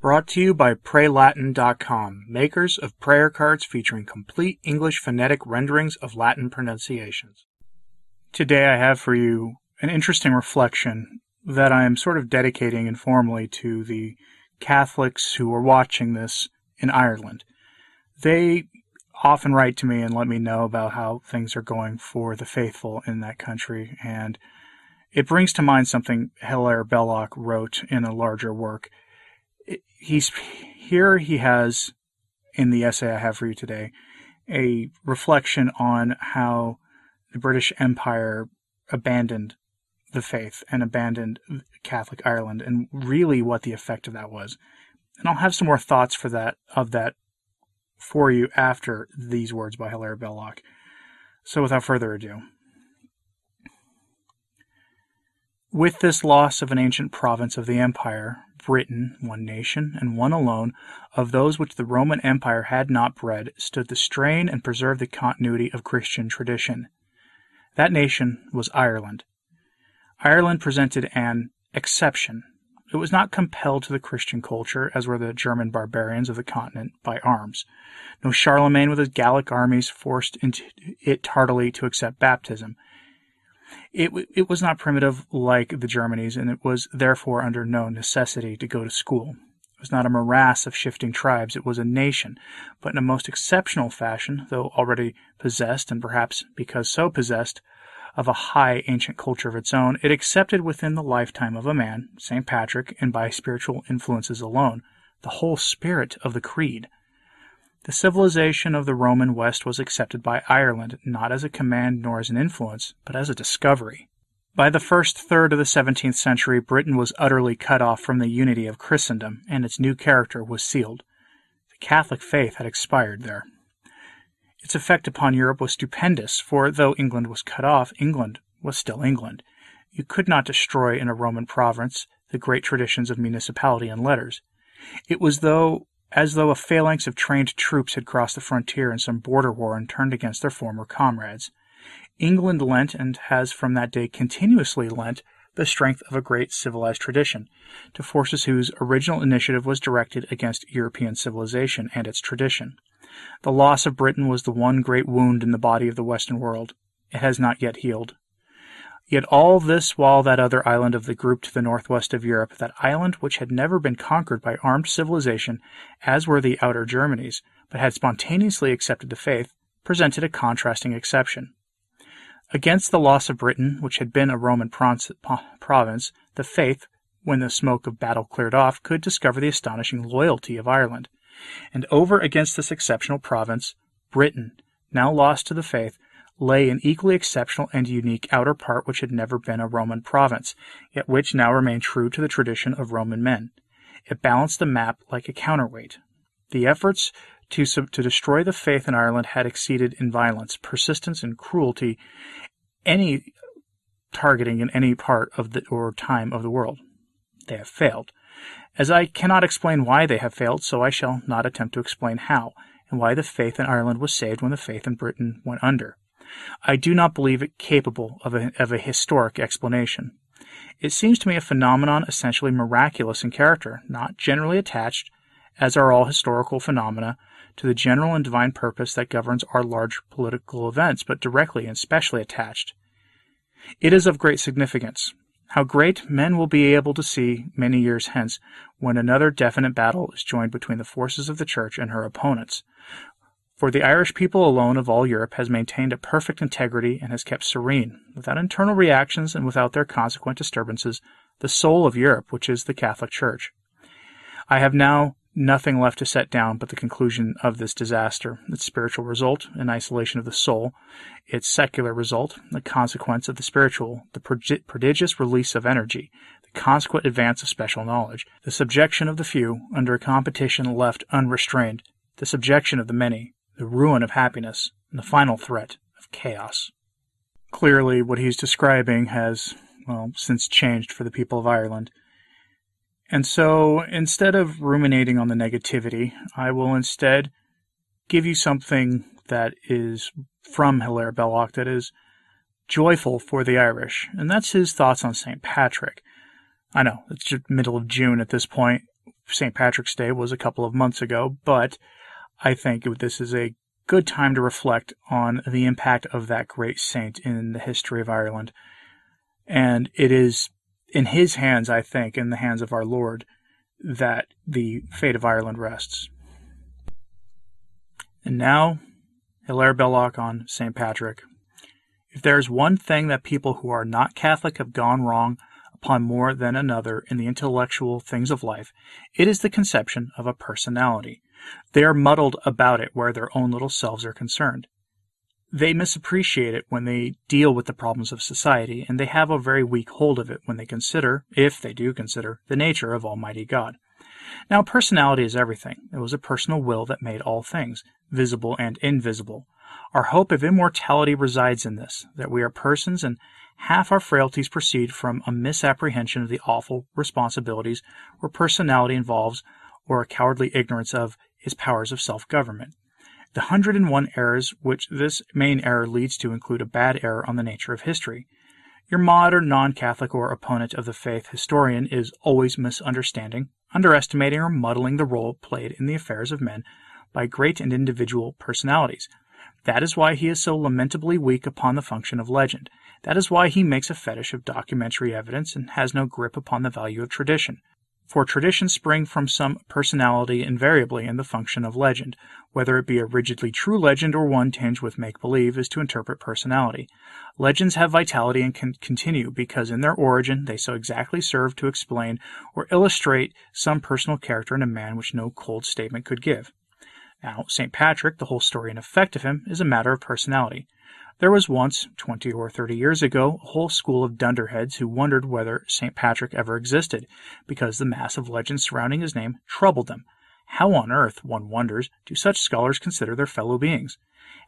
Brought to you by PrayLatin.com, makers of prayer cards featuring complete English phonetic renderings of Latin pronunciations. Today I have for you an interesting reflection that I am sort of dedicating informally to the Catholics who are watching this in Ireland. They often write to me and let me know about how things are going for the faithful in that country, and it brings to mind something Hilaire Belloc wrote in a larger work. He's here. He has in the essay I have for you today a reflection on how the British Empire abandoned the faith and abandoned Catholic Ireland, and really what the effect of that was. And I'll have some more thoughts for that of that for you after these words by Hilaire Belloc. So without further ado. With this loss of an ancient province of the empire, Britain, one nation, and one alone, of those which the Roman Empire had not bred, stood the strain and preserved the continuity of Christian tradition. That nation was Ireland. Ireland presented an exception. It was not compelled to the Christian culture, as were the German barbarians of the continent, by arms. No Charlemagne with his Gallic armies forced it tardily to accept baptism. It, it was not primitive like the Germanies, and it was therefore under no necessity to go to school. It was not a morass of shifting tribes, it was a nation, but in a most exceptional fashion, though already possessed, and perhaps because so possessed, of a high ancient culture of its own, it accepted within the lifetime of a man, St. Patrick, and by spiritual influences alone, the whole spirit of the creed. The civilization of the Roman West was accepted by Ireland not as a command nor as an influence, but as a discovery. By the first third of the seventeenth century, Britain was utterly cut off from the unity of Christendom, and its new character was sealed. The Catholic faith had expired there. Its effect upon Europe was stupendous, for though England was cut off, England was still England. You could not destroy in a Roman province the great traditions of municipality and letters. It was though as though a phalanx of trained troops had crossed the frontier in some border war and turned against their former comrades. England lent, and has from that day continuously lent, the strength of a great civilized tradition, to forces whose original initiative was directed against European civilization and its tradition. The loss of Britain was the one great wound in the body of the Western world. It has not yet healed. Yet all this while that other island of the group to the northwest of Europe, that island which had never been conquered by armed civilization, as were the outer Germanies, but had spontaneously accepted the faith, presented a contrasting exception. Against the loss of Britain, which had been a Roman province, the faith, when the smoke of battle cleared off, could discover the astonishing loyalty of Ireland. And over against this exceptional province, Britain, now lost to the faith, lay an equally exceptional and unique outer part which had never been a Roman province, yet which now remained true to the tradition of Roman men. It balanced the map like a counterweight. The efforts to, sub- to destroy the faith in Ireland had exceeded in violence, persistence, and cruelty any targeting in any part of the or time of the world. They have failed. As I cannot explain why they have failed, so I shall not attempt to explain how, and why the faith in Ireland was saved when the faith in Britain went under. I do not believe it capable of a, of a historic explanation. It seems to me a phenomenon essentially miraculous in character, not generally attached, as are all historical phenomena, to the general and divine purpose that governs our large political events, but directly and specially attached. It is of great significance. How great men will be able to see many years hence, when another definite battle is joined between the forces of the Church and her opponents, for the Irish people alone of all Europe has maintained a perfect integrity and has kept serene, without internal reactions and without their consequent disturbances, the soul of Europe, which is the Catholic Church. I have now nothing left to set down but the conclusion of this disaster, its spiritual result, an isolation of the soul, its secular result, the consequence of the spiritual, the prodigious release of energy, the consequent advance of special knowledge, the subjection of the few under a competition left unrestrained, the subjection of the many, the ruin of happiness, and the final threat of chaos. Clearly, what he's describing has, well, since changed for the people of Ireland. And so, instead of ruminating on the negativity, I will instead give you something that is from Hilaire Belloc that is joyful for the Irish, and that's his thoughts on St. Patrick. I know, it's just middle of June at this point, St. Patrick's Day was a couple of months ago, but I think this is a good time to reflect on the impact of that great saint in the history of Ireland. And it is in his hands, I think, in the hands of our Lord, that the fate of Ireland rests. And now, Hilaire Belloc on St. Patrick. If there is one thing that people who are not Catholic have gone wrong upon more than another in the intellectual things of life, it is the conception of a personality. They are muddled about it where their own little selves are concerned. They misappreciate it when they deal with the problems of society, and they have a very weak hold of it when they consider, if they do consider, the nature of Almighty God. Now, personality is everything. It was a personal will that made all things, visible and invisible. Our hope of immortality resides in this, that we are persons and half our frailties proceed from a misapprehension of the awful responsibilities where personality involves or a cowardly ignorance of its powers of self-government. The hundred and one errors which this main error leads to include a bad error on the nature of history. Your modern non-Catholic or opponent of the faith historian is always misunderstanding, underestimating or muddling the role played in the affairs of men by great and individual personalities. That is why he is so lamentably weak upon the function of legend. That is why he makes a fetish of documentary evidence and has no grip upon the value of tradition. For traditions spring from some personality invariably in the function of legend, whether it be a rigidly true legend or one tinged with make believe, is to interpret personality. Legends have vitality and can continue because in their origin they so exactly serve to explain or illustrate some personal character in a man which no cold statement could give. Now, St. Patrick, the whole story and effect of him, is a matter of personality. There was once, twenty or thirty years ago, a whole school of dunderheads who wondered whether St. Patrick ever existed, because the mass of legends surrounding his name troubled them. How on earth, one wonders, do such scholars consider their fellow beings?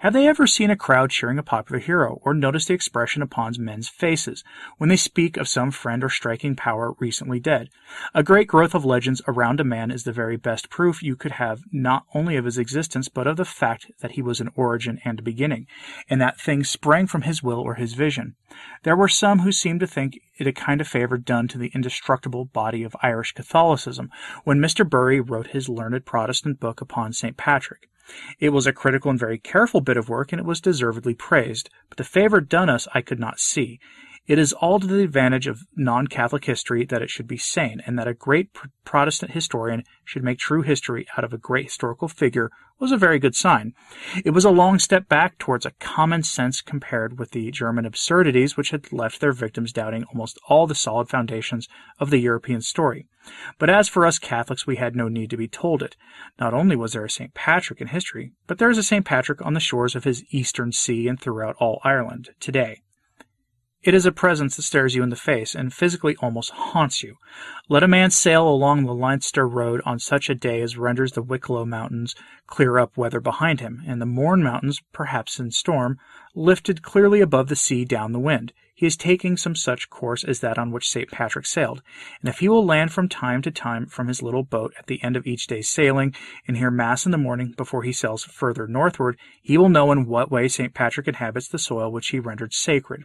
Have they ever seen a crowd cheering a popular hero, or noticed the expression upon men's faces when they speak of some friend or striking power recently dead? A great growth of legends around a man is the very best proof you could have not only of his existence, but of the fact that he was an origin and a beginning, and that things sprang from his will or his vision. There were some who seemed to think it a kind of favor done to the indestructible body of Irish Catholicism when Mr. Bury wrote his learned Protestant book upon St. Patrick. It was a critical and very careful bit of work, and it was deservedly praised, but the favor done us I could not see. It is all to the advantage of non Catholic history that it should be sane, and that a great Protestant historian should make true history out of a great historical figure was a very good sign. It was a long step back towards a common sense compared with the German absurdities which had left their victims doubting almost all the solid foundations of the European story. But as for us Catholics, we had no need to be told it. Not only was there a St. Patrick in history, but there is a St. Patrick on the shores of his eastern sea and throughout all Ireland today. It is a presence that stares you in the face and physically almost haunts you. Let a man sail along the Leinster Road on such a day as renders the Wicklow Mountains clear up weather behind him, and the Mourne Mountains, perhaps in storm, lifted clearly above the sea down the wind. He is taking some such course as that on which St. Patrick sailed, and if he will land from time to time from his little boat at the end of each day's sailing, and hear Mass in the morning before he sails further northward, he will know in what way St. Patrick inhabits the soil which he rendered sacred.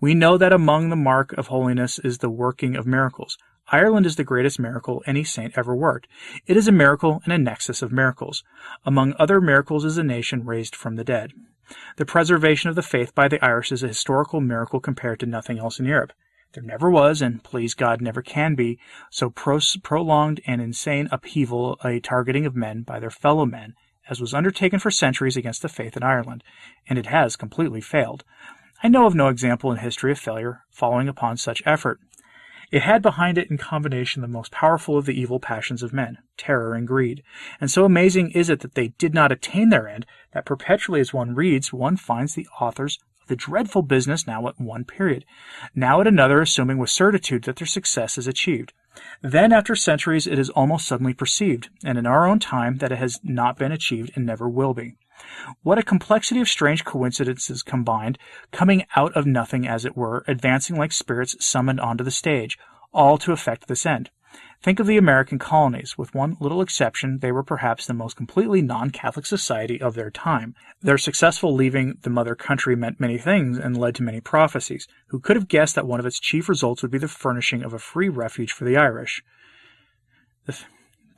We know that among the mark of holiness is the working of miracles. Ireland is the greatest miracle any saint ever worked. It is a miracle and a nexus of miracles. Among other miracles is a nation raised from the dead. The preservation of the faith by the Irish is a historical miracle compared to nothing else in Europe. There never was, and please God never can be, so prolonged and insane upheaval a targeting of men by their fellow men as was undertaken for centuries against the faith in Ireland, and it has completely failed. I know of no example in history of failure following upon such effort. It had behind it in combination the most powerful of the evil passions of men, terror and greed. And so amazing is it that they did not attain their end, that perpetually as one reads, one finds the authors of the dreadful business now at one period, now at another assuming with certitude that their success is achieved. Then, after centuries, it is almost suddenly perceived, and in our own time, that it has not been achieved and never will be. What a complexity of strange coincidences combined, coming out of nothing as it were, advancing like spirits summoned onto the stage, all to effect this end. Think of the American colonies. With one little exception, they were perhaps the most completely non-Catholic society of their time. Their successful leaving the mother country meant many things and led to many prophecies. Who could have guessed that one of its chief results would be the furnishing of a free refuge for the Irish?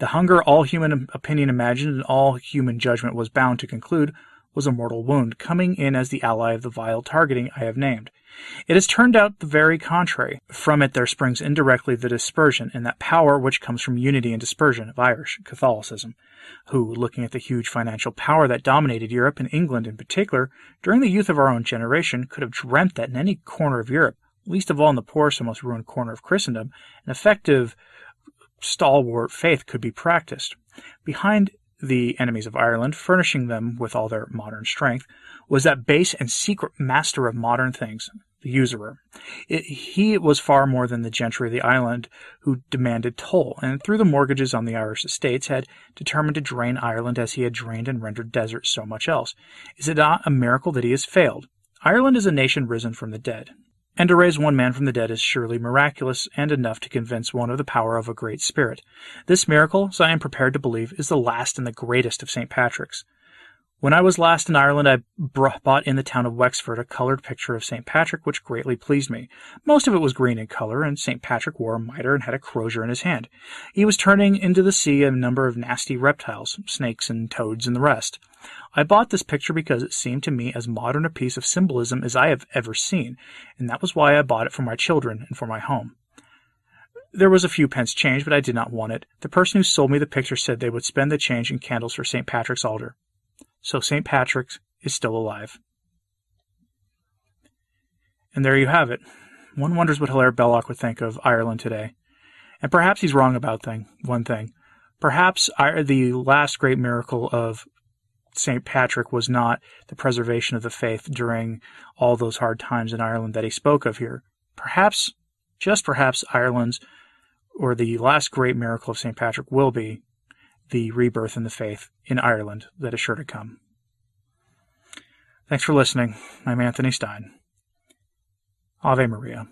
The hunger all human opinion imagined and all human judgment was bound to conclude was a mortal wound, coming in as the ally of the vile targeting I have named. It has turned out the very contrary. From it there springs indirectly the dispersion and that power which comes from unity and dispersion of Irish Catholicism, who, looking at the huge financial power that dominated Europe and England in particular, during the youth of our own generation, could have dreamt that in any corner of Europe, least of all in the poorest and most ruined corner of Christendom, an effective stalwart faith could be practiced. Behind the enemies of Ireland, furnishing them with all their modern strength, was that base and secret master of modern things, the usurer. It, he was far more than the gentry of the island who demanded toll, and through the mortgages on the Irish estates had determined to drain Ireland as he had drained and rendered desert so much else. Is it not a miracle that he has failed? Ireland is a nation risen from the dead. And to raise one man from the dead is surely miraculous and enough to convince one of the power of a great spirit. This miracle, as I am prepared to believe, is the last and the greatest of St. Patrick's. When I was last in Ireland, I bought in the town of Wexford a colored picture of St. Patrick, which greatly pleased me. Most of it was green in color, and St. Patrick wore a mitre and had a crozier in his hand. He was turning into the sea a number of nasty reptiles, snakes and toads and the rest. I bought this picture because it seemed to me as modern a piece of symbolism as I have ever seen, and that was why I bought it for my children and for my home. There was a few pence change, but I did not want it. The person who sold me the picture said they would spend the change in candles for St. Patrick's altar. So St. Patrick's is still alive. And there you have it. One wonders what Hilaire Belloc would think of Ireland today. And perhaps he's wrong about thing, one thing. Perhaps the last great miracle of St. Patrick was not the preservation of the faith during all those hard times in Ireland that he spoke of here. Perhaps, just perhaps, Ireland's or the last great miracle of St. Patrick will be the rebirth in the faith in Ireland that is sure to come. Thanks for listening. I'm Anthony Stein. Ave Maria.